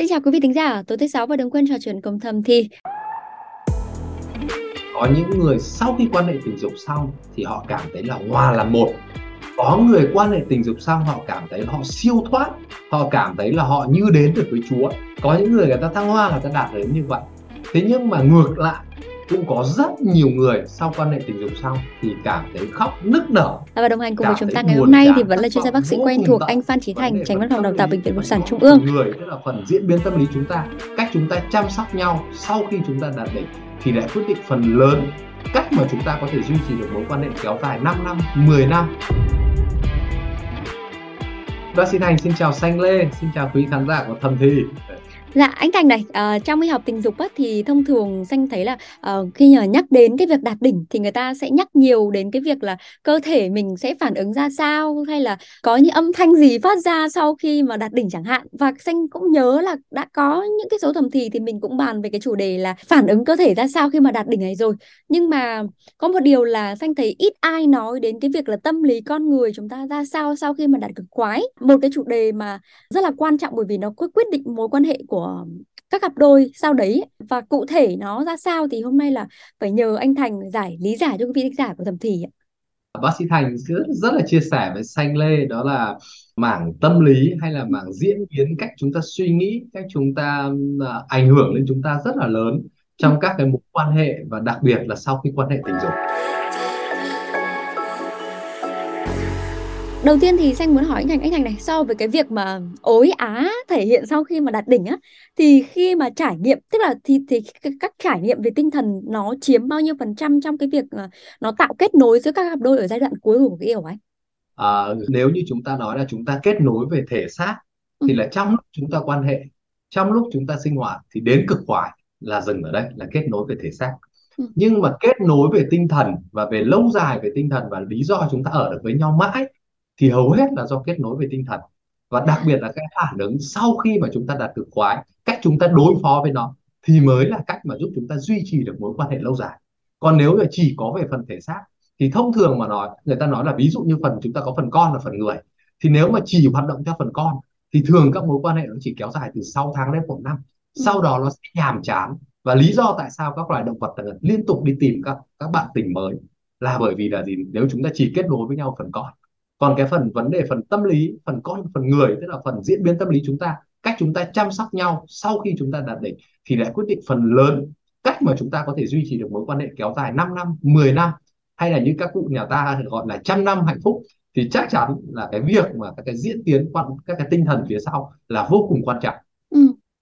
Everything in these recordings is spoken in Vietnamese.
Xin chào quý vị thính giả, tối thứ sáu và đồng quân trò chuyện cùng thầm thì. Có những người sau khi quan hệ tình dục xong thì họ cảm thấy là hòa là một. Có người quan hệ tình dục xong họ cảm thấy họ siêu thoát họ cảm thấy là họ như đến được với chúa. Có những người người ta thăng hoa người ta đạt đến như vậy. Thế nhưng mà ngược lại cũng có rất nhiều người sau quan hệ tình dục xong thì cảm thấy khóc nức nở và đồng hành cùng với chúng ta ngày hôm nay thì vẫn là chuyên gia bác sĩ quen thuộc anh Phan Chí Thành tránh văn phòng đào tạo bệnh viện phụ sản trung ương người tức là phần diễn biến tâm lý chúng ta cách chúng ta chăm sóc nhau sau khi chúng ta đạt đỉnh thì lại quyết định phần lớn cách mà chúng ta có thể duy trì được mối quan hệ kéo dài 5 năm, 10 năm. Bác sĩ Thành xin chào Xanh Lê, xin chào quý khán giả của Thầm Thì. Dạ anh Thành này, ờ, trong y học tình dục á, thì thông thường Xanh thấy là ờ, khi mà nhắc đến cái việc đạt đỉnh thì người ta sẽ nhắc nhiều đến cái việc là cơ thể mình sẽ phản ứng ra sao hay là có những âm thanh gì phát ra sau khi mà đạt đỉnh chẳng hạn. Và Xanh cũng nhớ là đã có những cái số thầm thì thì mình cũng bàn về cái chủ đề là phản ứng cơ thể ra sao khi mà đạt đỉnh này rồi. Nhưng mà có một điều là Xanh thấy ít ai nói đến cái việc là tâm lý con người chúng ta ra sao sau khi mà đạt cực khoái. Một cái chủ đề mà rất là quan trọng bởi vì nó quyết định mối quan hệ của của các cặp đôi sau đấy và cụ thể nó ra sao thì hôm nay là phải nhờ anh Thành giải lý giải cho quý vị thính giả của thẩm thì bác sĩ Thành rất, rất là chia sẻ với Xanh Lê đó là mảng tâm lý hay là mảng diễn biến cách chúng ta suy nghĩ cách chúng ta uh, ảnh hưởng lên chúng ta rất là lớn trong các cái mối quan hệ và đặc biệt là sau khi quan hệ tình dục. Đầu tiên thì xanh muốn hỏi anh Thành anh Thành này so với cái việc mà ối á thể hiện sau khi mà đạt đỉnh á thì khi mà trải nghiệm tức là thì thì các trải nghiệm về tinh thần nó chiếm bao nhiêu phần trăm trong cái việc nó tạo kết nối giữa các cặp đôi ở giai đoạn cuối của cái yêu anh à, nếu như chúng ta nói là chúng ta kết nối về thể xác ừ. thì là trong lúc chúng ta quan hệ trong lúc chúng ta sinh hoạt thì đến cực khoái là dừng ở đây là kết nối về thể xác ừ. nhưng mà kết nối về tinh thần và về lâu dài về tinh thần và lý do chúng ta ở được với nhau mãi thì hầu hết là do kết nối về tinh thần. Và đặc biệt là cái phản ứng sau khi mà chúng ta đạt cực khoái, cách chúng ta đối phó với nó, thì mới là cách mà giúp chúng ta duy trì được mối quan hệ lâu dài. Còn nếu là chỉ có về phần thể xác, thì thông thường mà nói, người ta nói là ví dụ như phần chúng ta có phần con là phần người. Thì nếu mà chỉ hoạt động theo phần con, thì thường các mối quan hệ nó chỉ kéo dài từ 6 tháng đến một năm. Sau đó nó sẽ nhàm chán. Và lý do tại sao các loài động vật liên tục đi tìm các các bạn tình mới là bởi vì là gì? Nếu chúng ta chỉ kết nối với nhau phần con còn cái phần vấn đề phần tâm lý, phần con, phần người, tức là phần diễn biến tâm lý chúng ta, cách chúng ta chăm sóc nhau sau khi chúng ta đạt đỉnh, thì lại quyết định phần lớn cách mà chúng ta có thể duy trì được mối quan hệ kéo dài 5 năm 10 năm, hay là như các cụ nhà ta gọi là trăm năm hạnh phúc, thì chắc chắn là cái việc mà các cái diễn tiến quan, các cái tinh thần phía sau là vô cùng quan trọng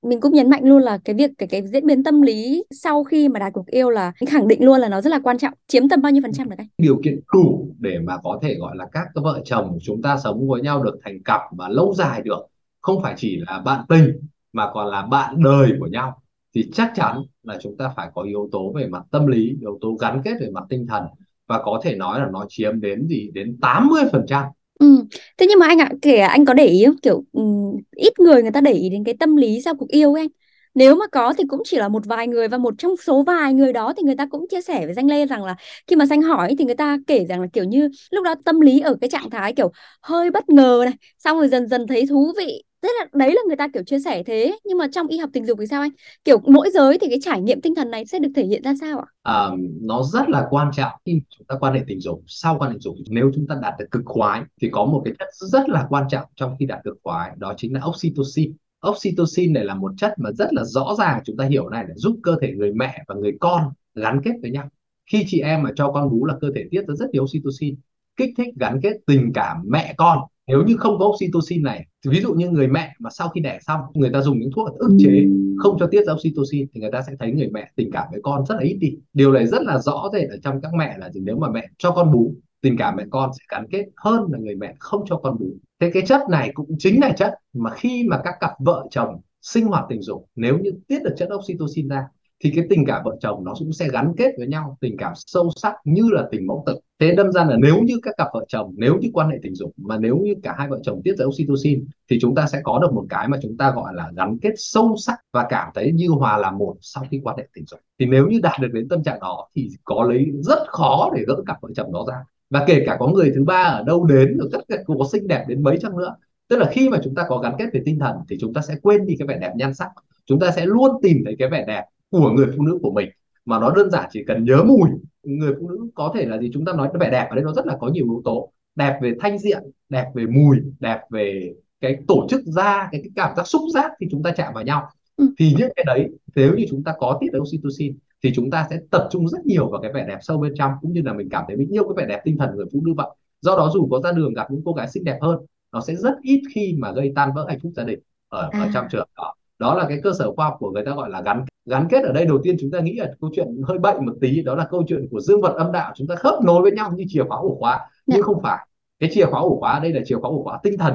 mình cũng nhấn mạnh luôn là cái việc, cái cái diễn biến tâm lý sau khi mà đạt cuộc yêu là khẳng định luôn là nó rất là quan trọng. Chiếm tầm bao nhiêu phần trăm được anh? điều kiện đủ để mà có thể gọi là các vợ chồng chúng ta sống với nhau được thành cặp và lâu dài được. Không phải chỉ là bạn tình mà còn là bạn đời của nhau. Thì chắc chắn là chúng ta phải có yếu tố về mặt tâm lý, yếu tố gắn kết về mặt tinh thần và có thể nói là nó chiếm đến gì? Đến 80 phần trăm. Ừ. Thế nhưng mà anh ạ, kể anh có để ý không? Kiểu ừm, ít người người ta để ý đến cái tâm lý sau cuộc yêu ấy anh. Nếu mà có thì cũng chỉ là một vài người và một trong số vài người đó thì người ta cũng chia sẻ với Danh Lê rằng là khi mà Danh hỏi thì người ta kể rằng là kiểu như lúc đó tâm lý ở cái trạng thái kiểu hơi bất ngờ này, xong rồi dần dần thấy thú vị. Tức là đấy là người ta kiểu chia sẻ thế. Nhưng mà trong y học tình dục thì sao anh? Kiểu mỗi giới thì cái trải nghiệm tinh thần này sẽ được thể hiện ra sao ạ? À, nó rất là quan trọng. Khi chúng ta quan hệ tình dục sau quan hệ tình dục nếu chúng ta đạt được cực khoái thì có một cái chất rất là quan trọng trong khi đạt cực khoái đó chính là oxytocin oxytocin này là một chất mà rất là rõ ràng chúng ta hiểu này, để giúp cơ thể người mẹ và người con gắn kết với nhau. Khi chị em mà cho con bú là cơ thể tiết ra rất nhiều oxytocin, kích thích gắn kết tình cảm mẹ con. Nếu như không có oxytocin này, ví dụ như người mẹ mà sau khi đẻ xong, người ta dùng những thuốc ức chế, không cho tiết ra oxytocin, thì người ta sẽ thấy người mẹ tình cảm với con rất là ít đi. Điều này rất là rõ rệt ở trong các mẹ là gì? Nếu mà mẹ cho con bú, tình cảm mẹ con sẽ gắn kết hơn là người mẹ không cho con bú thế cái chất này cũng chính là chất mà khi mà các cặp vợ chồng sinh hoạt tình dục, nếu như tiết được chất oxytocin ra, thì cái tình cảm vợ chồng nó cũng sẽ gắn kết với nhau, tình cảm sâu sắc như là tình mẫu tử. Thế đâm ra là nếu như các cặp vợ chồng, nếu như quan hệ tình dục mà nếu như cả hai vợ chồng tiết ra oxytocin, thì chúng ta sẽ có được một cái mà chúng ta gọi là gắn kết sâu sắc và cảm thấy như hòa là một sau khi quan hệ tình dục. Thì nếu như đạt được đến tâm trạng đó, thì có lấy rất khó để gỡ cặp vợ chồng đó ra và kể cả có người thứ ba ở đâu đến ở tất cả có xinh đẹp đến mấy chăng nữa. Tức là khi mà chúng ta có gắn kết về tinh thần thì chúng ta sẽ quên đi cái vẻ đẹp nhan sắc. Chúng ta sẽ luôn tìm thấy cái vẻ đẹp của người phụ nữ của mình. Mà nó đơn giản chỉ cần nhớ mùi. Người phụ nữ có thể là gì? Chúng ta nói vẻ đẹp ở đây nó rất là có nhiều yếu tố. Đẹp về thanh diện đẹp về mùi đẹp về cái tổ chức da cái, cái cảm giác xúc giác thì chúng ta chạm vào nhau. Ừ. thì những cái đấy nếu như chúng ta có tiết oxytocin thì chúng ta sẽ tập trung rất nhiều vào cái vẻ đẹp sâu bên trong cũng như là mình cảm thấy mình yêu cái vẻ đẹp tinh thần người phụ nữ vậy do đó dù có ra đường gặp những cô gái xinh đẹp hơn nó sẽ rất ít khi mà gây tan vỡ hạnh phúc gia đình ở, à. ở trong trường đó đó là cái cơ sở khoa học của người ta gọi là gắn gắn kết ở đây đầu tiên chúng ta nghĩ là câu chuyện hơi bệnh một tí đó là câu chuyện của dương vật âm đạo chúng ta khớp nối với nhau như chìa khóa ổ khóa nhưng dạ. không phải cái chìa khóa ổ khóa đây là chìa khóa ổ khóa tinh thần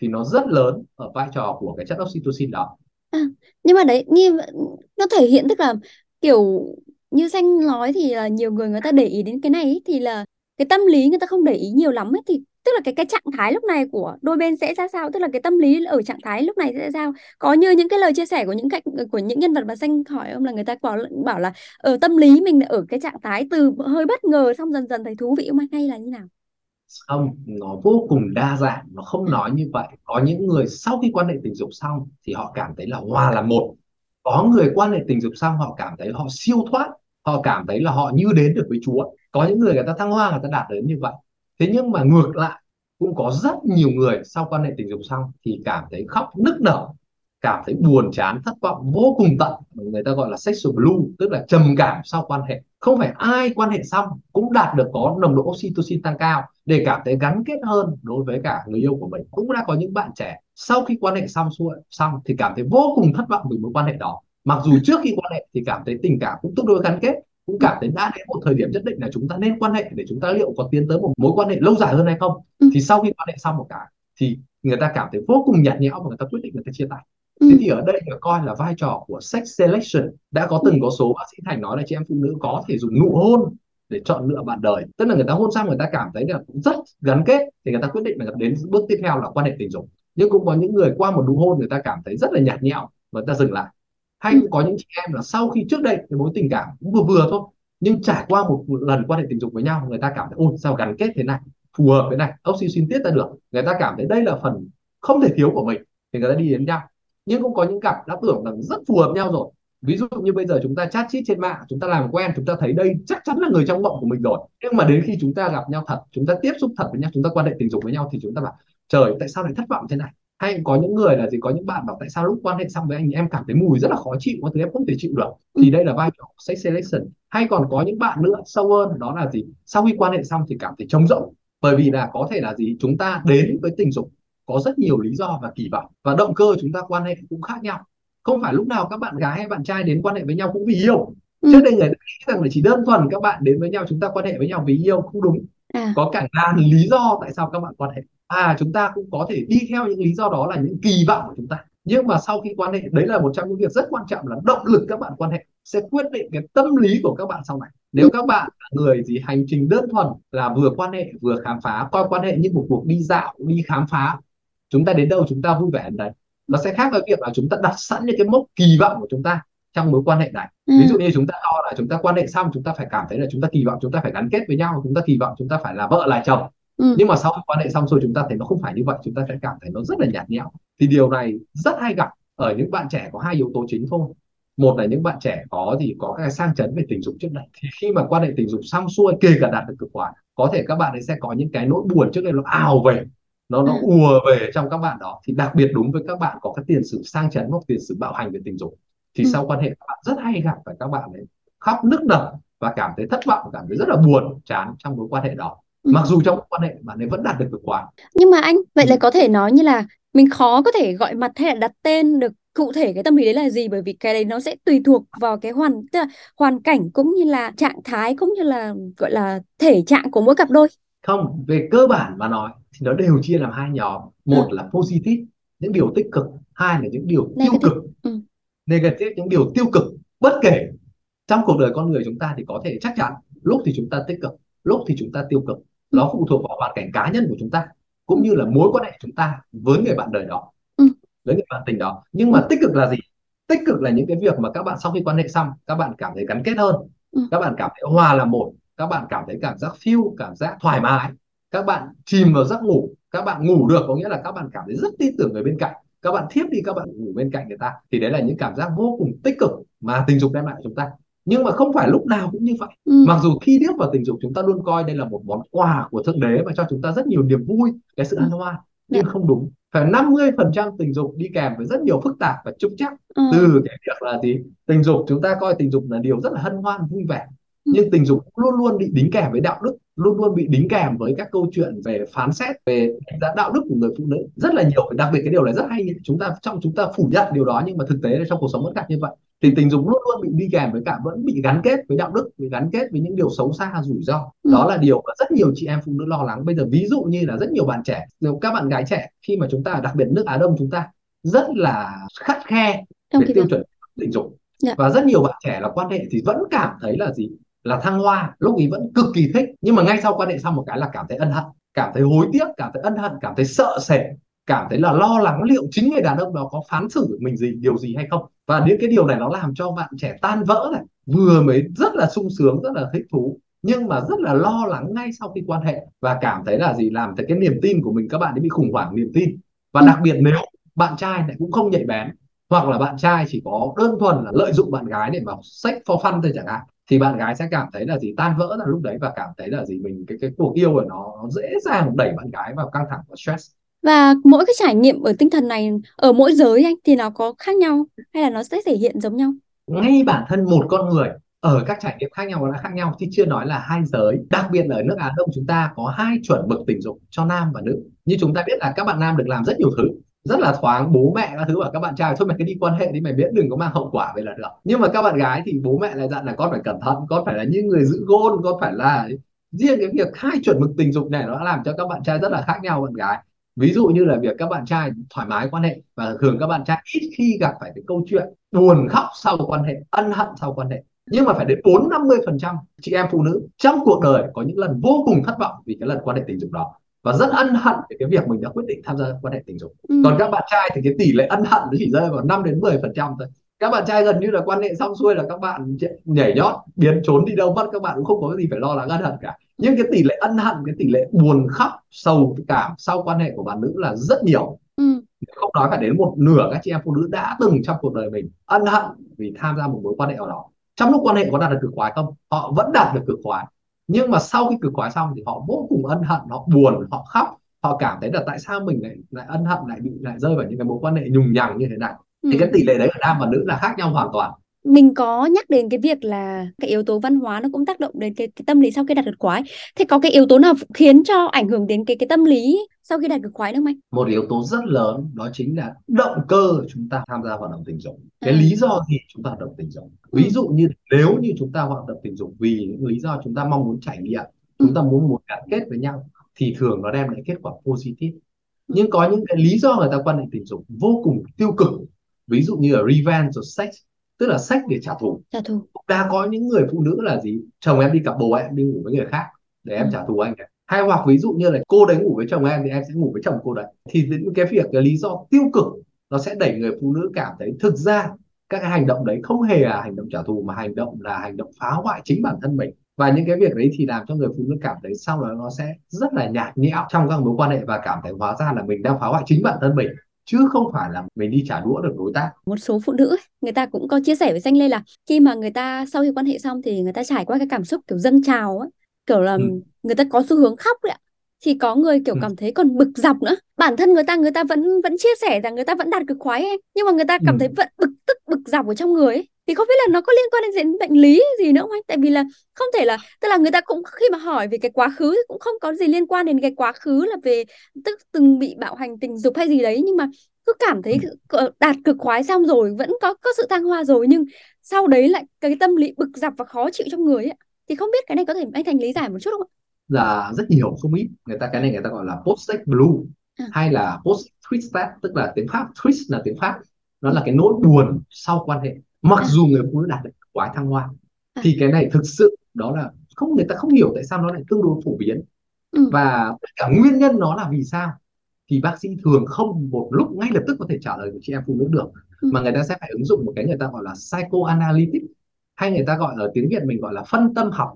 thì nó rất lớn ở vai trò của cái chất oxytocin đó à, nhưng mà đấy như nó thể hiện tức là kiểu như xanh nói thì là nhiều người người ta để ý đến cái này ý, thì là cái tâm lý người ta không để ý nhiều lắm ấy thì tức là cái cái trạng thái lúc này của đôi bên sẽ ra sao? Tức là cái tâm lý ở trạng thái lúc này sẽ ra sao? Có như những cái lời chia sẻ của những cách của những nhân vật mà xanh hỏi ông là người ta bảo bảo là ở tâm lý mình ở cái trạng thái từ hơi bất ngờ xong dần dần thấy thú vị không hay là như nào? Không nó vô cùng đa dạng nó không nói như vậy. Có những người sau khi quan hệ tình dục xong thì họ cảm thấy là hòa là một có người quan hệ tình dục xong họ cảm thấy họ siêu thoát, họ cảm thấy là họ như đến được với Chúa. Có những người người ta thăng hoa, người ta đạt đến như vậy. Thế nhưng mà ngược lại, cũng có rất nhiều người sau quan hệ tình dục xong thì cảm thấy khóc, nức nở cảm thấy buồn chán thất vọng vô cùng tận. Người ta gọi là sexual blue tức là trầm cảm sau quan hệ. Không phải ai quan hệ xong cũng đạt được có nồng độ oxytocin tăng cao để cảm thấy gắn kết hơn đối với cả người yêu của mình. Cũng đã có những bạn trẻ sau khi quan hệ xong xuôi xong thì cảm thấy vô cùng thất vọng vì mối quan hệ đó. Mặc dù trước khi quan hệ thì cảm thấy tình cảm cũng tương đối gắn kết cũng cảm thấy đã đến một thời điểm nhất định là chúng ta nên quan hệ để chúng ta liệu có tiến tới một mối quan hệ lâu dài hơn hay không. Ừ. thì sau khi quan hệ xong một cái thì người ta cảm thấy vô cùng nhạt nhẽo và người ta quyết định người ta chia tay. Thế thì ở đây được coi là vai trò của sex selection. Đã có từng có số bác sĩ thành nói là chị em phụ nữ có thể dùng nụ hôn để chọn lựa bạn đời. Tức là người ta hôn xong người ta cảm thấy là rất gắn kết thì người ta quyết định là đến bước tiếp theo là quan hệ tình dục. Nhưng cũng có những người qua một nụ hôn người ta cảm thấy rất là nhạt nhẽo và người ta dừng lại. Hay cũng có những chị em là sau khi trước đây cái mối tình cảm cũng vừa vừa thôi nhưng trải qua một lần quan hệ tình dục với nhau người ta cảm thấy ôi sao gắn kết thế này phù hợp với này oxytocin tiết ra được. Người ta cảm thấy đây là phần không thể thiếu của mình thì người ta đi đến nhau nhưng cũng có những cặp đã tưởng rằng rất phù hợp nhau rồi. Ví dụ như bây giờ chúng ta chat chít trên mạng, chúng ta làm quen, chúng ta thấy đây chắc chắn là người trong mộng của mình rồi. Nhưng mà đến khi chúng ta gặp nhau thật, chúng ta tiếp xúc thật với nhau, chúng ta quan hệ tình dục với nhau thì chúng ta bảo, trời, tại sao lại thất vọng thế này? Hay có những người là gì, có những bạn bảo, tại sao lúc quan hệ xong với anh em cảm thấy mùi rất là khó chịu, có thứ em không thể chịu được? Thì đây là vai trò sex selection. Hay còn có những bạn nữa, sâu hơn, đó là gì? Sau khi quan hệ xong thì cảm thấy trống rỗng. Bởi vì là có thể là gì? Chúng ta đến với tình dục có rất nhiều lý do và kỳ vọng. Và động cơ chúng ta quan hệ cũng khác nhau. Không phải lúc nào các bạn gái hay bạn trai đến quan hệ với nhau cũng vì yêu. Ừ. trước đây người nghĩ rằng là chỉ đơn thuần các bạn đến với nhau chúng ta quan hệ với nhau vì yêu không đúng. À. có cả ngàn lý do tại sao các bạn quan hệ. À chúng ta cũng có thể đi theo những lý do đó là những kỳ vọng của chúng ta. Nhưng mà sau khi quan hệ đấy là một trong những việc rất quan trọng là động lực các bạn quan hệ sẽ quyết định cái tâm lý của các bạn sau này. Nếu các bạn là người gì hành trình đơn thuần là vừa quan hệ vừa khám phá coi quan hệ như một cuộc đi dạo đi khám phá chúng ta đến đâu chúng ta vui vẻ đến đấy nó sẽ khác với việc là chúng ta đặt sẵn những cái mốc kỳ vọng của chúng ta trong mối quan hệ này ừ. ví dụ như chúng ta lo là chúng ta quan hệ xong chúng ta phải cảm thấy là chúng ta kỳ vọng chúng ta phải gắn kết với nhau chúng ta kỳ vọng chúng ta phải là vợ là chồng ừ. nhưng mà sau khi quan hệ xong rồi chúng ta thấy nó không phải như vậy chúng ta sẽ cảm thấy nó rất là nhạt nhẽo thì điều này rất hay gặp ở những bạn trẻ có hai yếu tố chính thôi một là những bạn trẻ có thì có cái sang chấn về tình dục trước đây thì khi mà quan hệ tình dục xong xuôi kể cả đạt được cực khoái có thể các bạn ấy sẽ có những cái nỗi buồn trước đây nó ào về nó nó ừ. ùa về trong các bạn đó thì đặc biệt đúng với các bạn có cái tiền sử sang chấn hoặc tiền sử bạo hành về tình dục thì ừ. sau quan hệ các bạn rất hay gặp phải các bạn ấy khóc nức nở và cảm thấy thất vọng cảm thấy rất là buồn chán trong mối quan hệ đó ừ. mặc dù trong quan hệ bạn ấy vẫn đạt được cực khoái nhưng mà anh vậy là có thể nói như là mình khó có thể gọi mặt hay là đặt tên được cụ thể cái tâm lý đấy là gì bởi vì cái đấy nó sẽ tùy thuộc vào cái hoàn tức là hoàn cảnh cũng như là trạng thái cũng như là gọi là thể trạng của mỗi cặp đôi không về cơ bản mà nói thì nó đều chia làm hai nhóm một ừ. là positive những điều tích cực hai là những điều negative. tiêu cực ừ. negative những điều tiêu cực bất kể trong cuộc đời con người chúng ta thì có thể chắc chắn lúc thì chúng ta tích cực lúc thì chúng ta tiêu cực ừ. nó phụ thuộc vào hoàn cảnh cá nhân của chúng ta cũng như là mối quan hệ chúng ta với người bạn đời đó ừ. với người bạn tình đó nhưng mà tích cực là gì tích cực là những cái việc mà các bạn sau khi quan hệ xong các bạn cảm thấy gắn kết hơn ừ. các bạn cảm thấy hòa là một các bạn cảm thấy cảm giác feel cảm giác thoải mái. Các bạn chìm vào giấc ngủ. Các bạn ngủ được có nghĩa là các bạn cảm thấy rất tin tưởng người bên cạnh. Các bạn thiếp đi các bạn ngủ bên cạnh người ta. Thì đấy là những cảm giác vô cùng tích cực mà tình dục đem lại cho chúng ta. Nhưng mà không phải lúc nào cũng như vậy. Ừ. mặc dù khi tiếp vào tình dục chúng ta luôn coi đây là một món quà của thượng đế và cho chúng ta rất nhiều niềm vui cái sự hân hoan nhưng không đúng. Phải 50% tình dục đi kèm với rất nhiều phức tạp và trục chắc ừ. từ cái việc là gì? Tình dục chúng ta coi tình dục là điều rất là hân hoan vui vẻ. ừ. Nhưng tình dục luôn luôn bị đính kèm với đạo đức luôn luôn bị đính kèm với các câu chuyện về phán xét về đạo đức của người phụ nữ rất là nhiều đặc biệt cái điều này rất hay chúng ta trong chúng ta phủ nhận điều đó nhưng mà thực tế là trong cuộc sống vẫn gặp như vậy thì tình dục luôn luôn bị đi kèm với cả vẫn bị gắn kết với đạo đức bị gắn kết với những điều xấu xa rủi ro ừ. đó là điều mà rất nhiều chị em phụ nữ lo lắng bây giờ ví dụ như là rất nhiều bạn trẻ các bạn gái trẻ khi mà chúng ta đặc biệt nước Á Đông chúng ta rất là khắt khe về tiêu chuẩn tình dục. Dạ. và rất nhiều bạn trẻ là quan hệ thì vẫn cảm thấy là gì là thăng hoa, lúc ấy vẫn cực kỳ thích, nhưng mà ngay sau quan hệ xong một cái là cảm thấy ân hận, cảm thấy hối tiếc, cảm thấy ân hận, cảm thấy sợ sệt, cảm thấy là lo lắng liệu chính người đàn ông đó có phán xử mình gì, điều gì hay không. Và những cái điều này nó làm cho bạn trẻ tan vỡ này, vừa mới rất là sung sướng, rất là thích thú, nhưng mà rất là lo lắng ngay sau khi quan hệ và cảm thấy là gì, làm thấy cái niềm tin của mình, các bạn ấy bị khủng hoảng niềm tin. Và đặc biệt nếu bạn trai lại cũng không nhạy bén, hoặc là bạn trai chỉ có đơn thuần là lợi dụng bạn gái để vào sách for fun thôi chẳng hạn thì bạn gái sẽ cảm thấy là gì? Tan vỡ ra lúc đấy và cảm thấy là gì? Mình cái cái cuộc yêu của nó, nó dễ dàng đẩy bạn gái vào căng thẳng và stress. Và mỗi cái trải nghiệm ở tinh thần này ở mỗi giới anh thì nó có khác nhau hay là nó sẽ thể hiện giống nhau? ngay bản thân một con người ở các trải nghiệm khác nhau nó khác nhau. Thì chưa nói là hai giới đặc biệt là ở nước Á Đông chúng ta có hai chuẩn mực tình dục cho nam và nữ. Như chúng ta biết là các bạn nam được làm rất nhiều thứ rất là thoáng, bố mẹ các thứ bảo các bạn trai, thôi mày cứ đi quan hệ đi, mày biết đừng có mang hậu quả về là được. Nhưng mà các bạn gái thì bố mẹ lại dặn là con phải cẩn thận, con phải là những người giữ gôn, con phải là riêng cái việc hai chuẩn mực tình dục này nó đã làm cho các bạn trai rất là khác nhau bạn gái. Ví dụ như là việc các bạn trai thoải mái quan hệ và thường các bạn trai ít khi gặp phải cái câu chuyện buồn khóc sau quan hệ, ân hận sau quan hệ. Nhưng mà phải đến bốn năm mươi phần trăm chị em phụ nữ trong cuộc đời có những lần vô cùng thất vọng vì cái lần quan hệ tình dục đó và rất ân hận về cái việc mình đã quyết định tham gia quan hệ tình dục. Ừ. còn các bạn trai thì cái tỷ lệ ân hận nó chỉ rơi vào 5 đến 10 phần trăm thôi. Các bạn trai gần như là quan hệ xong xuôi là các bạn nhảy nhót biến trốn đi đâu mất các bạn cũng không có gì phải lo lắng ân hận cả. Nhưng cái tỷ lệ ân hận cái tỷ lệ buồn khóc sầu cảm sau quan hệ của bạn nữ là rất nhiều. Ừ. không nói cả đến một nửa các chị em phụ nữ đã từng trong cuộc đời mình ân hận vì tham gia một mối quan hệ ở đó. Trong lúc quan hệ có đạt được cực khoái không? Họ vẫn đạt được cực khoái nhưng mà sau khi cực khoái xong thì họ vô cùng ân hận họ buồn họ khóc. Họ cảm thấy là tại sao mình lại lại ân hận lại bị lại rơi vào những cái mối quan hệ nhùng nhằng như thế này. Ừ. thì cái tỷ lệ đấy ở nam và nữ là khác nhau hoàn toàn mình có nhắc đến cái việc là cái yếu tố văn hóa nó cũng tác động đến cái, cái tâm lý sau khi đạt được khoái thế có cái yếu tố nào khiến cho ảnh hưởng đến cái cái tâm lý sau khi đạt được khoái không anh? Một yếu tố rất lớn đó chính là động cơ chúng ta tham gia hoạt động tình dục. Cái à. lý do gì chúng ta hoạt động tình dục? Ví ừ. dụ như nếu như chúng ta hoạt động tình dục vì những lý do chúng ta mong muốn trải nghiệm ừ. chúng ta muốn muốn gắn kết với nhau thì thường nó đem lại kết quả positive. Nhưng có những cái lý do người ta quan hệ tình dục vô cùng tiêu cực. Ví dụ như là revenge or sex tức là sách để trả thù. Trả thù. Đã có những người phụ nữ là gì? Chồng em đi cặp bồ em đi ngủ với người khác để em ừ. trả thù anh ấy. hay hoặc ví dụ như là cô đấy ngủ với chồng em thì em sẽ ngủ với chồng cô đấy. Thì những cái việc cái lý do tiêu cực nó sẽ đẩy người phụ nữ cảm thấy thực ra các cái hành động đấy không hề là hành động trả thù mà hành động là hành động phá hoại chính bản thân mình. Và những cái việc đấy thì làm cho người phụ nữ cảm thấy sau đó nó sẽ rất là nhạt nhẽo trong các mối quan hệ và cảm thấy hóa ra là mình đang phá hoại chính bản thân mình chứ không phải là mình đi trả đũa được đối tác một số phụ nữ người ta cũng có chia sẻ với danh lê là khi mà người ta sau khi quan hệ xong thì người ta trải qua cái cảm xúc kiểu dâng trào á kiểu là ừ. người ta có xu hướng khóc đấy ạ thì có người kiểu ừ. cảm thấy còn bực dọc nữa bản thân người ta người ta vẫn vẫn chia sẻ rằng người ta vẫn đạt cực khoái em nhưng mà người ta cảm ừ. thấy vẫn bực tức bực dọc ở trong người ấy thì không biết là nó có liên quan đến bệnh lý gì nữa không anh? Tại vì là không thể là tức là người ta cũng khi mà hỏi về cái quá khứ thì cũng không có gì liên quan đến cái quá khứ là về tức từng bị bạo hành tình dục hay gì đấy. Nhưng mà cứ cảm thấy đạt cực khoái xong rồi vẫn có có sự thăng hoa rồi nhưng sau đấy lại cái tâm lý bực dọc và khó chịu trong người ấy thì không biết cái này có thể anh thành lý giải một chút không là rất nhiều không ít. Người ta cái này người ta gọi là post sex blue à. hay là post twist tức là tiếng pháp twist là tiếng pháp. Nó là cái nỗi buồn sau quan hệ mặc à. dù người phụ nữ đạt được quái thăng hoa à. thì cái này thực sự đó là không người ta không hiểu tại sao nó lại tương đối phổ biến ừ. và tất cả nguyên nhân nó là vì sao thì bác sĩ thường không một lúc ngay lập tức có thể trả lời của chị em phụ nữ được ừ. mà người ta sẽ phải ứng dụng một cái người ta gọi là psychoanalytic hay người ta gọi ở tiếng Việt mình gọi là phân tâm học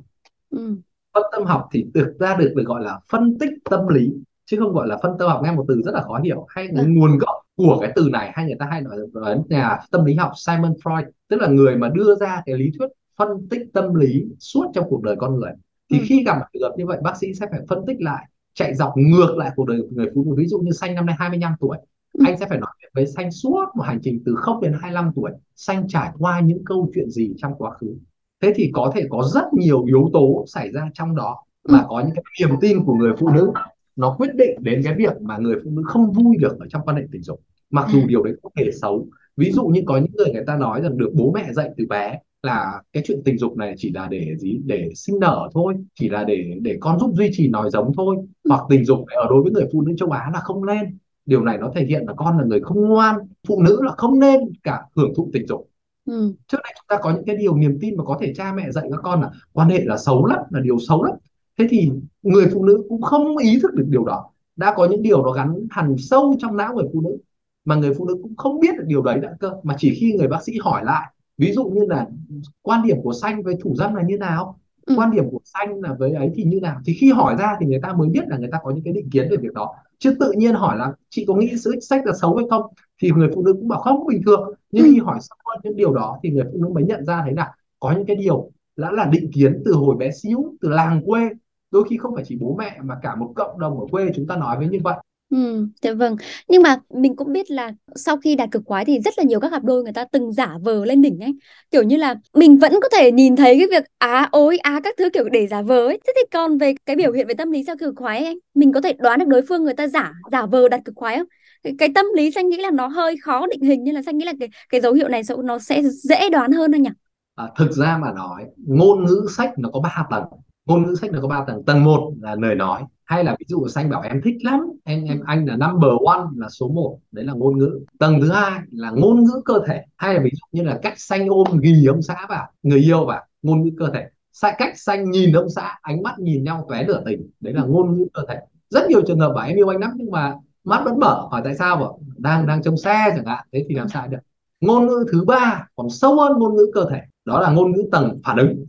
ừ. phân tâm học thì được ra được được gọi là phân tích tâm lý chứ không gọi là phân tâm học nghe một từ rất là khó hiểu hay nguồn gốc của cái từ này hay người ta hay nói ở nhà tâm lý học Simon Freud tức là người mà đưa ra cái lý thuyết phân tích tâm lý suốt trong cuộc đời con người thì ừ. khi gặp trường hợp như vậy bác sĩ sẽ phải phân tích lại chạy dọc ngược lại cuộc đời của người phụ nữ ví dụ như xanh năm nay 25 tuổi ừ. anh sẽ phải nói chuyện với xanh suốt một hành trình từ 0 đến 25 tuổi xanh trải qua những câu chuyện gì trong quá khứ thế thì có thể có rất nhiều yếu tố xảy ra trong đó mà ừ. có những cái niềm tin của người phụ nữ nó quyết định đến cái việc mà người phụ nữ không vui được ở trong quan hệ tình dục. Mặc dù ừ. điều đấy có thể xấu. Ví dụ như có những người người ta nói rằng được bố mẹ dạy từ bé là cái chuyện tình dục này chỉ là để gì? Để sinh nở thôi chỉ là để để con giúp duy trì nòi giống thôi. Ừ. hoặc tình dục ở đối với người phụ nữ châu Á là không nên. Điều này nó thể hiện là con là người không ngoan phụ nữ là không nên cả hưởng thụ tình dục. Ừ. trước đây chúng ta có những cái điều niềm tin mà có thể cha mẹ dạy các con là quan hệ là xấu lắm là điều xấu lắm thế thì người phụ nữ cũng không ý thức được điều đó. Đã có những điều nó gắn hẳn sâu trong não người phụ nữ mà người phụ nữ cũng không biết được điều đấy đã cơ. Mà chỉ khi người bác sĩ hỏi lại ví dụ như là quan điểm của xanh với thủ dâm là như nào? Ừ. quan điểm của xanh là với ấy thì như nào? Thì khi hỏi ra thì người ta mới biết là người ta có những cái định kiến về việc đó. Chứ tự nhiên hỏi là chị có nghĩ sự sách là xấu hay không? Thì người phụ nữ cũng bảo không bình thường. Nhưng ừ. khi hỏi sâu hơn những điều đó thì người phụ nữ mới nhận ra thấy là có những cái điều đã là định kiến từ hồi bé xíu từ làng quê đôi khi không phải chỉ bố mẹ mà cả một cộng đồng ở quê chúng ta nói với như vậy Ừ, dạ vâng. Nhưng mà mình cũng biết là sau khi đạt cực khoái thì rất là nhiều các cặp đôi người ta từng giả vờ lên đỉnh ấy. Kiểu như là mình vẫn có thể nhìn thấy cái việc á ối á các thứ kiểu để giả vờ ấy. Thế thì còn về cái biểu hiện về tâm lý sau cực khoái ấy, anh, mình có thể đoán được đối phương người ta giả giả vờ đạt cực khoái không? Cái, cái tâm lý xanh nghĩ là nó hơi khó định hình nên là xanh nghĩ là cái cái dấu hiệu này nó sẽ dễ đoán hơn anh nhỉ? À, thực ra mà nói ngôn ngữ sách nó có ba tầng ngôn ngữ sách nó có ba tầng. Tầng một là lời nói hay là ví dụ xanh bảo em thích lắm em em anh là number one là số 1 đấy là ngôn ngữ. Tầng thứ hai là ngôn ngữ cơ thể hay là ví dụ như là cách xanh ôm ghì ông xã vào người yêu vào ngôn ngữ cơ thể. Sai cách xanh nhìn ông xã ánh mắt nhìn nhau tóe lửa tình đấy là ngôn ngữ cơ thể. Rất nhiều trường hợp bảo em yêu anh lắm nhưng mà mắt vẫn mở hỏi tại sao bảo đang đang trong xe chẳng hạn thế thì làm sao được? Ngôn ngữ thứ ba còn sâu hơn ngôn ngữ cơ thể đó là ngôn ngữ tầng phản ứng.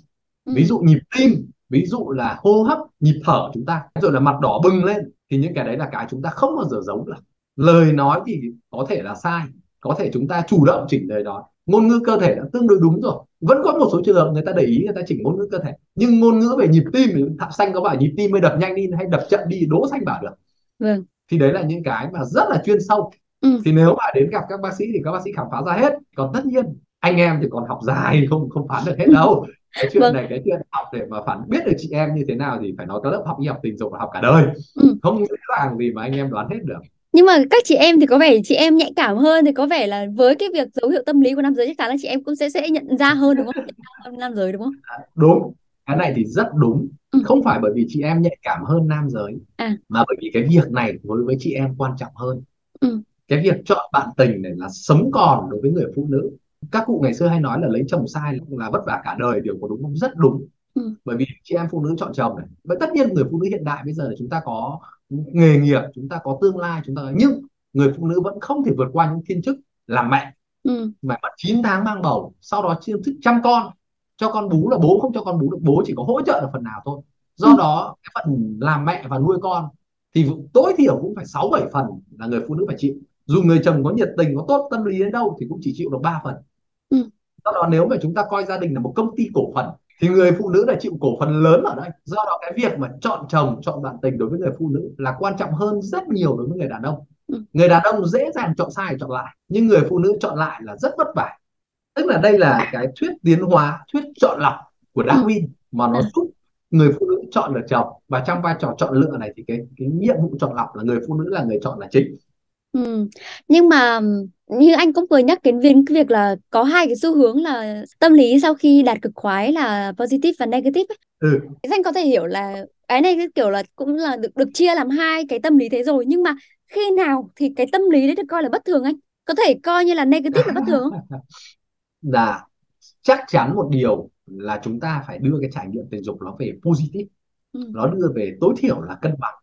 Ví dụ nhịp tim ví dụ là hô hấp nhịp thở chúng ta rồi là mặt đỏ bừng lên thì những cái đấy là cái chúng ta không bao giờ giấu được. Lời nói thì có thể là sai có thể chúng ta chủ động chỉnh lời nói. Ngôn ngữ cơ thể đã tương đối đúng rồi vẫn có một số trường hợp người ta để ý người ta chỉnh ngôn ngữ cơ thể nhưng ngôn ngữ về nhịp tim thì thạo xanh có bảo nhịp tim mới đập nhanh đi hay đập chậm đi đố xanh bảo được. Vâng. thì đấy là những cái mà rất là chuyên sâu. Ừ. thì nếu mà đến gặp các bác sĩ thì các bác sĩ khám phá ra hết. Còn tất nhiên anh em thì còn học dài không không phán được hết đâu cái chuyện vâng. này cái chuyện học để mà phản biết được chị em như thế nào thì phải nói các lớp học y học tình dục là học cả đời ừ. không dễ dàng gì mà anh em đoán hết được nhưng mà các chị em thì có vẻ chị em nhạy cảm hơn thì có vẻ là với cái việc dấu hiệu tâm lý của nam giới chắc chắn là chị em cũng sẽ sẽ nhận ra hơn đúng không nam giới đúng không à, đúng cái này thì rất đúng ừ. không phải bởi vì chị em nhạy cảm hơn nam giới à. mà bởi vì cái việc này đối với chị em quan trọng hơn ừ. cái việc chọn bạn tình này là sống còn đối với người phụ nữ các cụ ngày xưa hay nói là lấy chồng sai là vất vả cả đời điều có đúng không rất đúng ừ. bởi vì chị em phụ nữ chọn chồng này vậy tất nhiên người phụ nữ hiện đại bây giờ là chúng ta có nghề nghiệp chúng ta có tương lai chúng ta nhưng người phụ nữ vẫn không thể vượt qua những thiên chức làm mẹ ừ. mà mất 9 tháng mang bầu sau đó chiêm thức chăm con cho con bú là bố không cho con bú được bố chỉ có hỗ trợ được phần nào thôi do ừ. đó cái phần làm mẹ và nuôi con thì tối thiểu cũng phải sáu bảy phần là người phụ nữ phải chịu dù người chồng có nhiệt tình có tốt tâm lý đến đâu thì cũng chỉ chịu được 3 phần. Do đó nếu mà chúng ta coi gia đình là một công ty cổ phần thì người phụ nữ là chịu cổ phần lớn ở đây. Do đó cái việc mà chọn chồng chọn bạn tình đối với người phụ nữ là quan trọng hơn rất nhiều đối với người đàn ông. Ừ. người đàn ông dễ dàng chọn sai chọn lại nhưng người phụ nữ chọn lại là rất vất vả. Tức là đây là cái thuyết tiến hóa thuyết chọn lọc của ừ. Darwin mà nó giúp người phụ nữ chọn được chồng. Và trong vai trò chọn lựa này thì cái cái nhiệm vụ chọn lọc là người phụ nữ là người chọn là chính Ừ. Nhưng mà như anh cũng vừa nhắc đến cái việc là có hai cái xu hướng là tâm lý sau khi đạt cực khoái là positive và negative ấy. Ừ. Anh có thể hiểu là cái này kiểu là cũng là được được chia làm hai cái tâm lý thế rồi nhưng mà khi nào thì cái tâm lý đấy được coi là bất thường anh? Có thể coi như là negative là bất thường không? Là chắc chắn một điều là chúng ta phải đưa cái trải nghiệm tình dục nó về positive. Ừ. Nó đưa về tối thiểu là cân bằng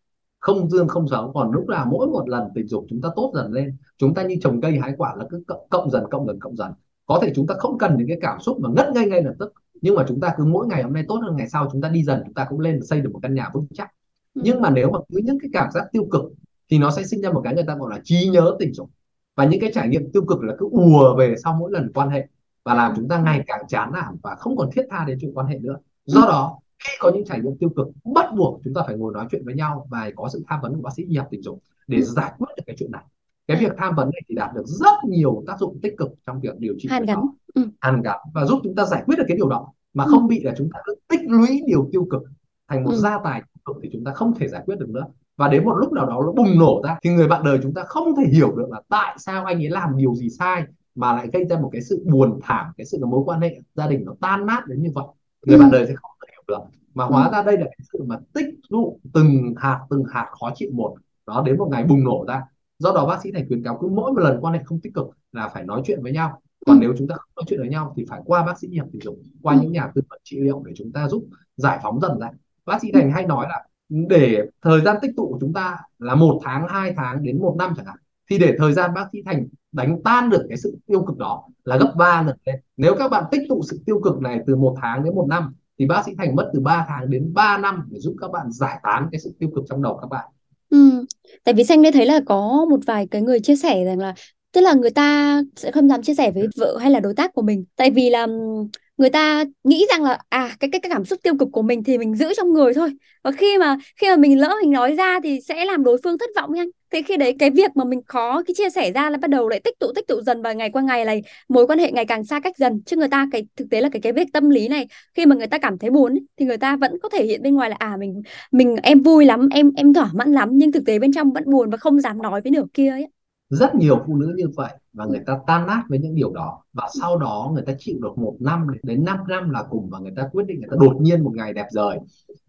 không dương không xấu còn lúc nào mỗi một lần tình dục chúng ta tốt dần lên chúng ta như trồng cây hái quả là cứ cộng dần cộng dần cộng dần có thể chúng ta không cần những cái cảm xúc mà ngất ngay ngay lập tức nhưng mà chúng ta cứ mỗi ngày hôm nay tốt hơn ngày sau chúng ta đi dần chúng ta cũng lên xây được một căn nhà vững chắc ừ. nhưng mà nếu mà cứ những cái cảm giác tiêu cực thì nó sẽ sinh ra một cái người ta gọi là trí nhớ tình dục và những cái trải nghiệm tiêu cực là cứ ùa về sau mỗi lần quan hệ và làm ừ. chúng ta ngày càng chán nản và không còn thiết tha đến chuyện quan hệ nữa do ừ. đó khi có những trải nghiệm tiêu cực bắt buộc chúng ta phải ngồi nói chuyện với nhau và có sự tham vấn của bác sĩ y học tình dục để ừ. giải quyết được cái chuyện này cái việc tham vấn này thì đạt được rất nhiều tác dụng tích cực trong việc điều trị hàn gắn ừ. hàn gắn và giúp chúng ta giải quyết được cái điều đó mà ừ. không bị là chúng ta cứ tích lũy điều tiêu cực thành một ừ. gia tài tiêu cực thì chúng ta không thể giải quyết được nữa và đến một lúc nào đó nó bùng nổ ra thì người bạn đời chúng ta không thể hiểu được là tại sao anh ấy làm điều gì sai mà lại gây ra một cái sự buồn thảm cái sự mối quan hệ gia đình nó tan nát đến như vậy người ừ. bạn đời sẽ không được mà hóa ừ. ra đây là cái sự mà tích tụ từng hạt từng hạt khó chịu một đó đến một ngày bùng nổ ra do đó bác sĩ thành khuyến cáo cứ mỗi một lần quan hệ không tích cực là phải nói chuyện với nhau còn ừ. nếu chúng ta không nói chuyện với nhau thì phải qua bác sĩ y học tình dục qua ừ. những nhà tư vấn trị liệu để chúng ta giúp giải phóng dần ra bác sĩ thành hay nói là để thời gian tích tụ của chúng ta là một tháng hai tháng đến một năm chẳng hạn thì để thời gian bác sĩ thành đánh tan được cái sự tiêu cực đó là gấp 3 lần lên nếu các bạn tích tụ sự tiêu cực này từ một tháng đến một năm thì bác sĩ thành mất từ 3 tháng đến 3 năm để giúp các bạn giải tán cái sự tiêu cực trong đầu các bạn. Ừ. Tại vì Xanh đã thấy là có một vài cái người chia sẻ rằng là tức là người ta sẽ không dám chia sẻ với vợ hay là đối tác của mình. Tại vì là người ta nghĩ rằng là à cái cái, cái cảm xúc tiêu cực của mình thì mình giữ trong người thôi. Và khi mà khi mà mình lỡ mình nói ra thì sẽ làm đối phương thất vọng nhanh thế khi đấy, cái việc mà mình khó cái chia sẻ ra là bắt đầu lại tích tụ tích tụ dần và ngày qua ngày này mối quan hệ ngày càng xa cách dần. Chứ người ta cái, thực tế là cái cái việc tâm lý này, khi mà người ta cảm thấy buồn thì người ta vẫn có thể hiện bên ngoài là à mình mình em vui lắm, em em thỏa mãn lắm, nhưng thực tế bên trong vẫn buồn và không dám nói với nửa kia ấy rất nhiều phụ nữ như vậy và người ta tan nát với những điều đó và sau đó người ta chịu được một năm đến 5 năm là cùng và người ta quyết định người ta đột nhiên một ngày đẹp rời.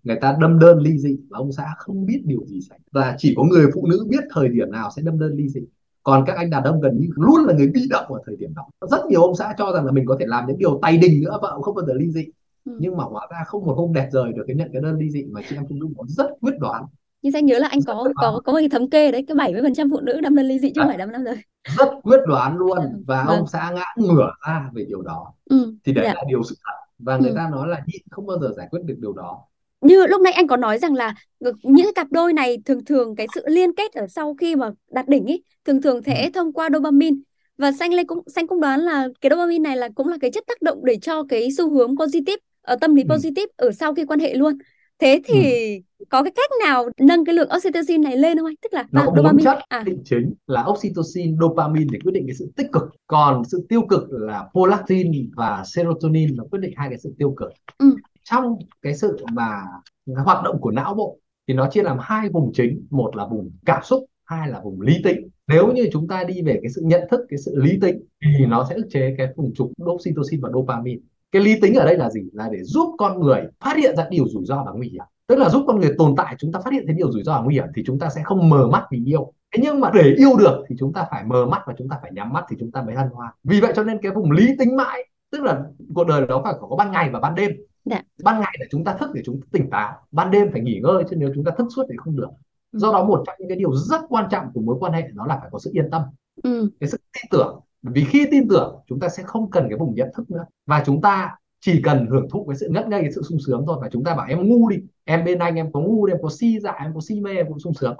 Người ta đâm đơn ly dị và ông xã không biết điều gì xảy và chỉ có người phụ nữ biết thời điểm nào sẽ đâm đơn ly dị. Còn các anh đàn ông gần như luôn là người bị động ở thời điểm đó. Rất nhiều ông xã cho rằng là mình có thể làm những điều tay đình nữa vợ không bao giờ ly dị. Ừ. nhưng mà hóa ra không một hôm đẹp rời được cái nhận cái đơn ly dị mà chị em phụ nữ rất quyết đoán nhưng anh nhớ là anh có có có cái thống kê đấy cái 70% phụ nữ đâm đơn ly dị chứ không phải đâm năm rồi rất quyết đoán luôn vâng, và vâng. ông xã ngã ngửa ra về điều đó ừ, thì đấy dạ. là điều sự thật và người ừ. ta nói là nhịn không bao giờ giải quyết được điều đó như lúc nãy anh có nói rằng là những cặp đôi này thường thường cái sự liên kết ở sau khi mà đạt đỉnh ấy thường thường sẽ ừ. thông qua dopamine và xanh lên cũng xanh cũng đoán là cái dopamine này là cũng là cái chất tác động để cho cái xu hướng positive ở tâm lý ừ. positive ở sau khi quan hệ luôn thế thì ừ. có cái cách nào nâng cái lượng oxytocin này lên không anh? Tức là nó dopamine chất. à. định chính là oxytocin dopamine để quyết định cái sự tích cực. Còn sự tiêu cực là prolactin và serotonin nó quyết định hai cái sự tiêu cực. Ừ. trong cái sự mà hoạt động của não bộ thì nó chia làm hai vùng chính. Một là vùng cảm xúc hai là vùng lý tính. Nếu như chúng ta đi về cái sự nhận thức cái sự lý tính thì nó sẽ ức chế cái vùng trục oxytocin và dopamine cái lý tính ở đây là gì? Là để giúp con người phát hiện ra điều rủi ro và nguy hiểm. Tức là giúp con người tồn tại chúng ta phát hiện thấy điều rủi ro và nguy hiểm thì chúng ta sẽ không mờ mắt vì yêu. Thế nhưng mà để yêu được thì chúng ta phải mờ mắt và chúng ta phải nhắm mắt thì chúng ta mới hân hoan vì vậy cho nên cái vùng lý tính mãi tức là cuộc đời đó phải có ban ngày và ban đêm. Đã. Dạ. ban ngày là chúng ta thức để chúng ta tỉnh táo ban đêm phải nghỉ ngơi chứ nếu chúng ta thức suốt thì không được. Do đó một trong những cái điều rất quan trọng của mối quan hệ đó là phải có sự yên tâm. Ừ. cái sự tin tưởng vì khi tin tưởng chúng ta sẽ không cần cái vùng nhận thức nữa. Và chúng ta chỉ cần hưởng thụ cái sự ngất ngây cái sự sung sướng thôi. Và chúng ta bảo em ngu đi em bên anh em có ngu em có si dạ em có si mê em cũng sung sướng.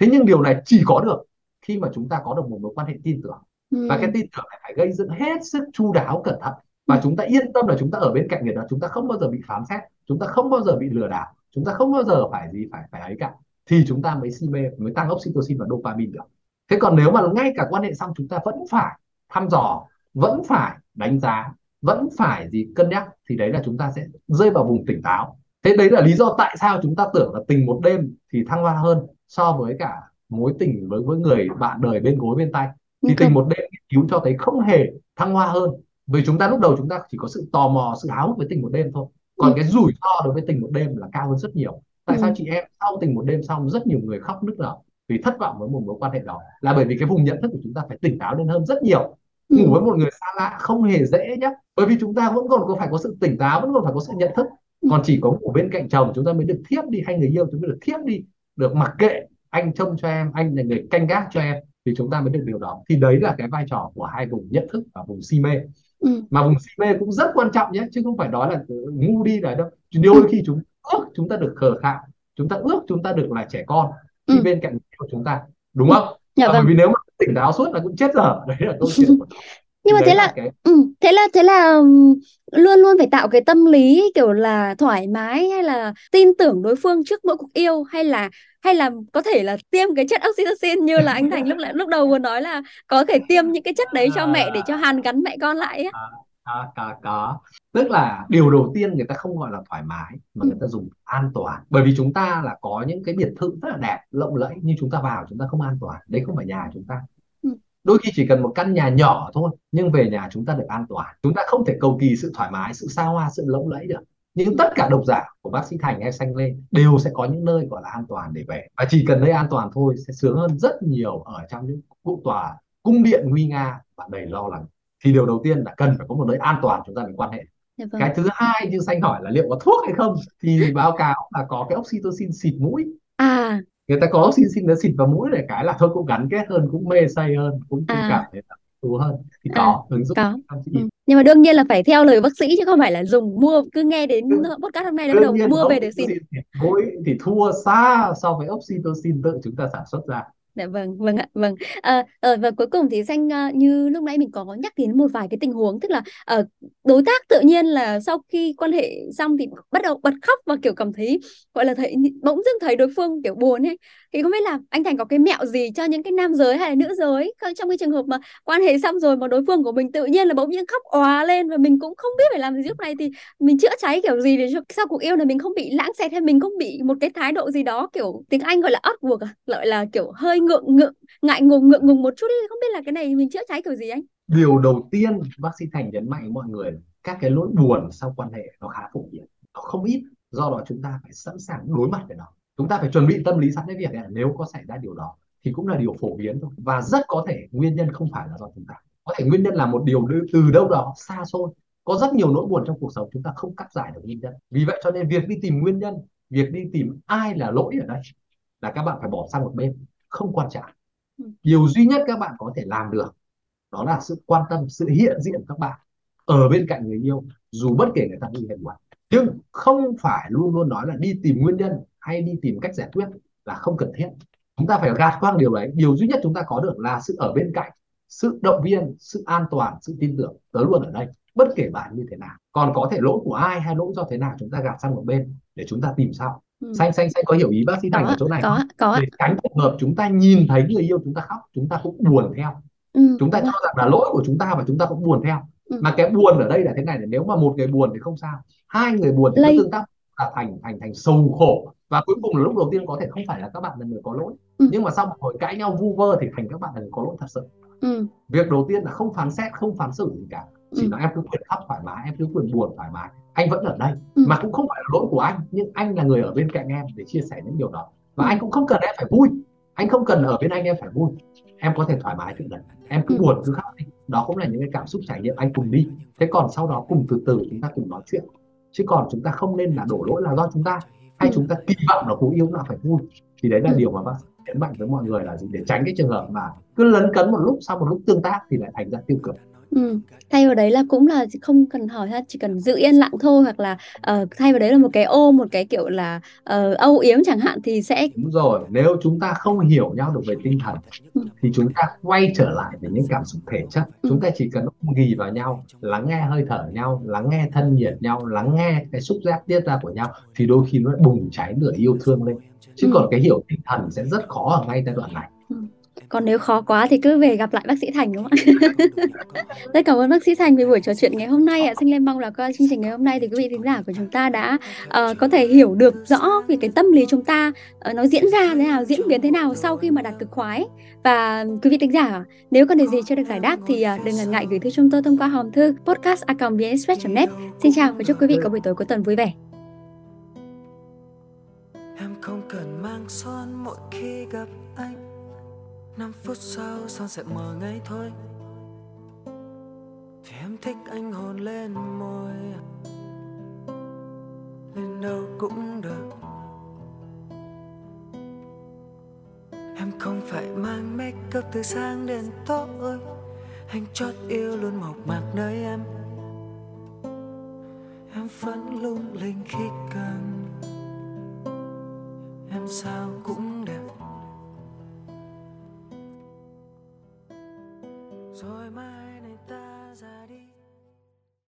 Thế nhưng điều này chỉ có được khi mà chúng ta có được một mối quan hệ tin tưởng. Ừ. và cái tin tưởng này phải gây dựng hết sức chu đáo cẩn thận. Và ừ. chúng ta yên tâm là chúng ta ở bên cạnh người đó. Chúng ta không bao giờ bị phán xét. Chúng ta không bao giờ bị lừa đảo. Chúng ta không bao giờ phải gì phải phải ấy cả. Thì chúng ta mới si mê mới tăng oxytocin và dopamine được. Thế còn nếu mà ngay cả quan hệ xong chúng ta vẫn phải thăm dò vẫn phải đánh giá vẫn phải gì cân nhắc thì đấy là chúng ta sẽ rơi vào vùng tỉnh táo. Thế đấy là lý do tại sao chúng ta tưởng là tình một đêm thì thăng hoa hơn so với cả mối tình với với người bạn đời bên gối bên tay. Thì tình một đêm nghiên cứu cho thấy không hề thăng hoa hơn. Vì chúng ta lúc đầu chúng ta chỉ có sự tò mò sự háo hức với tình một đêm thôi. Còn ừ. cái rủi ro đối với tình một đêm là cao hơn rất nhiều. Tại ừ. sao chị em sau tình một đêm xong rất nhiều người khóc nức nở vì thất vọng với một mối quan hệ đó. Là bởi vì cái vùng nhận thức của chúng ta phải tỉnh táo lên hơn rất nhiều. Ừ. ngủ với một người xa lạ không hề dễ nhé bởi vì chúng ta vẫn còn có phải có sự tỉnh táo vẫn còn phải có sự nhận thức. Ừ. còn chỉ có ngủ bên cạnh chồng chúng ta mới được thiếp đi hay người yêu chúng ta mới được thiếp đi được mặc kệ. Anh trông cho em anh là người canh gác cho em thì chúng ta mới được điều đó. Thì đấy là cái vai trò của hai vùng nhận thức và vùng si mê. Ừ. mà vùng si mê cũng rất quan trọng nhé chứ không phải nói là ngu đi là đâu. Đôi khi chúng ước chúng ta được khờ khạo chúng ta ước chúng ta được là trẻ con khi ừ. bên cạnh của chúng ta đúng không dạ, vâng. bởi vì nếu mà tỉnh táo suốt là cũng chết giờ đấy là câu chuyện của nhưng mà thế là, cái... ừ, thế là thế là luôn luôn phải tạo cái tâm lý kiểu là thoải mái hay là tin tưởng đối phương trước mỗi cuộc yêu hay là hay là có thể là tiêm cái chất oxytocin như là anh Thành lúc lại lúc đầu vừa nói là có thể tiêm những cái chất đấy cho mẹ để cho hàn gắn mẹ con lại ấy. À, có có có. Tức là điều đầu tiên người ta không gọi là thoải mái mà ừ. người ta dùng an toàn. Bởi vì chúng ta là có những cái biệt thự rất là đẹp lộng lẫy nhưng chúng ta vào chúng ta không an toàn. Đấy không phải nhà chúng ta. Ừ. đôi khi chỉ cần một căn nhà nhỏ thôi nhưng về nhà chúng ta được an toàn. Chúng ta không thể cầu kỳ sự thoải mái sự xa hoa sự lộng lẫy được. Nhưng tất cả độc giả của bác sĩ Thành hay Xanh Lê đều sẽ có những nơi gọi là an toàn để về. Và chỉ cần nơi an toàn thôi sẽ sướng hơn rất nhiều ở trong những cụ tòa cung điện nguy nga và đầy lo lắng thì điều đầu tiên là cần phải có một nơi an toàn chúng ta mình quan hệ dạ vâng. cái thứ hai như xanh hỏi là liệu có thuốc hay không thì báo cáo là có cái oxytocin xịt mũi à người ta có oxytocin nó xịt vào mũi để cái là thôi cũng gắn kết hơn cũng mê say hơn cũng, cũng à. cảm thấy là thú hơn thì à, có ứng dụng có. Ừ. nhưng mà đương nhiên là phải theo lời bác sĩ chứ không phải là dùng mua cứ nghe đến ừ. podcast hôm nay bắt đầu mua về để xịt mũi thì thua xa so với oxytocin tự chúng ta sản xuất ra Dạ vâng, vâng ạ, vâng. À, ờ, và cuối cùng thì Danh ờ, như lúc nãy mình có nhắc đến một vài cái tình huống tức là uh, đối tác tự nhiên là sau khi quan hệ xong thì bắt đầu bật khóc và kiểu cảm thấy gọi là thấy bỗng dưng thấy đối phương kiểu buồn ấy thì không biết là anh Thành có cái mẹo gì cho những cái nam giới hay là nữ giới? Trong cái trường hợp mà quan hệ xong rồi mà đối phương của mình tự nhiên là bỗng nhiên khóc òa lên và mình cũng không biết phải làm gì lúc này thì mình chữa cháy kiểu gì để cho sau cuộc yêu này mình không bị lãng xẹt hay mình không bị một cái thái độ gì đó kiểu tiếng Anh gọi là awkward à, gọi là kiểu hơi ngượng ngượng ngại ngùng ngượng ngùng một chút đi không biết là cái này mình chữa cháy kiểu gì anh? Điều đầu tiên bác sĩ Thành nhấn mạnh mọi người các cái nỗi buồn sau quan hệ nó khá phổ biến nó không ít do đó chúng ta phải sẵn sàng đối mặt với nó chúng ta phải chuẩn bị tâm lý sẵn cái việc này nếu có xảy ra điều đó thì cũng là điều phổ biến thôi. Và rất có thể nguyên nhân không phải là do chúng ta. Có thể nguyên nhân là một điều từ đâu đó xa xôi. Có rất nhiều nỗi buồn trong cuộc sống chúng ta không cắt giải được nguyên nhân. Vì vậy cho nên việc đi tìm nguyên nhân việc đi tìm ai là lỗi ở đây là các bạn phải bỏ sang một bên không quan trọng. Ừ. điều duy nhất các bạn có thể làm được đó là sự quan tâm sự hiện diện các bạn ở bên cạnh người yêu dù bất kể người ta như thế nào nhưng không phải luôn luôn nói là đi tìm nguyên nhân hay đi tìm cách giải quyết là không cần thiết. Chúng ta phải gạt qua điều đấy. Điều duy nhất chúng ta có được là sự ở bên cạnh sự động viên sự an toàn sự tin tưởng. Tớ luôn ở đây bất kể bạn như thế nào. Còn có thể lỗi của ai hay lỗi do thế nào chúng ta gạt sang một bên để chúng ta tìm sau. Ừ. xanh xanh xanh có hiểu ý bác sĩ thành ở chỗ này có, có. để tránh trường hợp chúng ta nhìn thấy người yêu chúng ta khóc chúng ta cũng buồn theo. Ừ, chúng ta cho rằng là lỗi của chúng ta và chúng ta cũng buồn theo. Ừ. mà cái buồn ở đây là thế này là nếu mà một người buồn thì không sao. Hai người buồn thì Lây. tương tác là thành thành thành sầu khổ và cuối cùng là lúc đầu tiên có thể không phải là các bạn là người có lỗi ừ. nhưng mà sau một hồi cãi nhau vu vơ thì thành các bạn là người có lỗi thật sự ừ. việc đầu tiên là không phán xét không phán xử gì cả chỉ ừ. là em cứ quyền khóc thoải mái em cứ quyền buồn thoải mái anh vẫn ở đây ừ. mà cũng không phải là lỗi của anh nhưng anh là người ở bên cạnh em để chia sẻ những điều đó và ừ. anh cũng không cần em phải vui anh không cần ở bên anh em phải vui em có thể thoải mái chuyện đấy em cứ ừ. buồn cứ khóc đi đó cũng là những cái cảm xúc trải nghiệm anh cùng đi thế còn sau đó cùng từ từ chúng ta cùng nói chuyện chứ còn chúng ta không nên là đổ lỗi là do chúng ta hay ừ. chúng ta kỳ vọng là cuộc yêu nó phải vui thì đấy là ừ. điều mà bác nhấn mạnh với mọi người là gì để tránh cái trường hợp mà cứ lấn cấn một lúc sau một lúc tương tác thì lại thành ra tiêu cực Ừ. Thay vào đấy là cũng là không cần hỏi ha, chỉ cần giữ yên lặng thôi hoặc là uh, thay vào đấy là một cái ô một cái kiểu là uh, âu yếm chẳng hạn thì sẽ đúng rồi nếu chúng ta không hiểu nhau được về tinh thần ừ. thì chúng ta quay trở lại về những cảm xúc thể chất ừ. chúng ta chỉ cần ghi vào nhau lắng nghe hơi thở nhau lắng nghe thân nhiệt nhau lắng nghe cái xúc giác tiết ra của nhau thì đôi khi nó bùng cháy lửa yêu thương lên chứ ừ. còn cái hiểu tinh thần sẽ rất khó ở ngay giai đoạn này ừ còn nếu khó quá thì cứ về gặp lại bác sĩ Thành đúng không ạ? Rất cảm ơn bác sĩ Thành vì buổi trò chuyện ngày hôm nay ạ. Xin lên mong là qua chương trình ngày hôm nay thì quý vị thính giả của chúng ta đã uh, có thể hiểu được rõ về cái tâm lý chúng ta uh, nó diễn ra thế nào, diễn biến thế nào sau khi mà đạt cực khoái. Và quý vị thính giả nếu có điều gì chưa được giải đáp thì uh, đừng ngần ngại gửi thư chúng tôi thông qua hòm thư podcast@vnexpress.net. Xin chào và chúc quý vị có buổi tối cuối tuần vui vẻ. Em không cần mang son mỗi khi gặp anh năm phút sau, son sẽ mờ ngay thôi. Vì em thích anh hôn lên môi. Lên đâu cũng được. Em không phải mang make up từ sáng đến tối. Anh chót yêu luôn mộc mạc nơi em. Em vẫn lung linh khi cần. Em sao cũng thoải mái.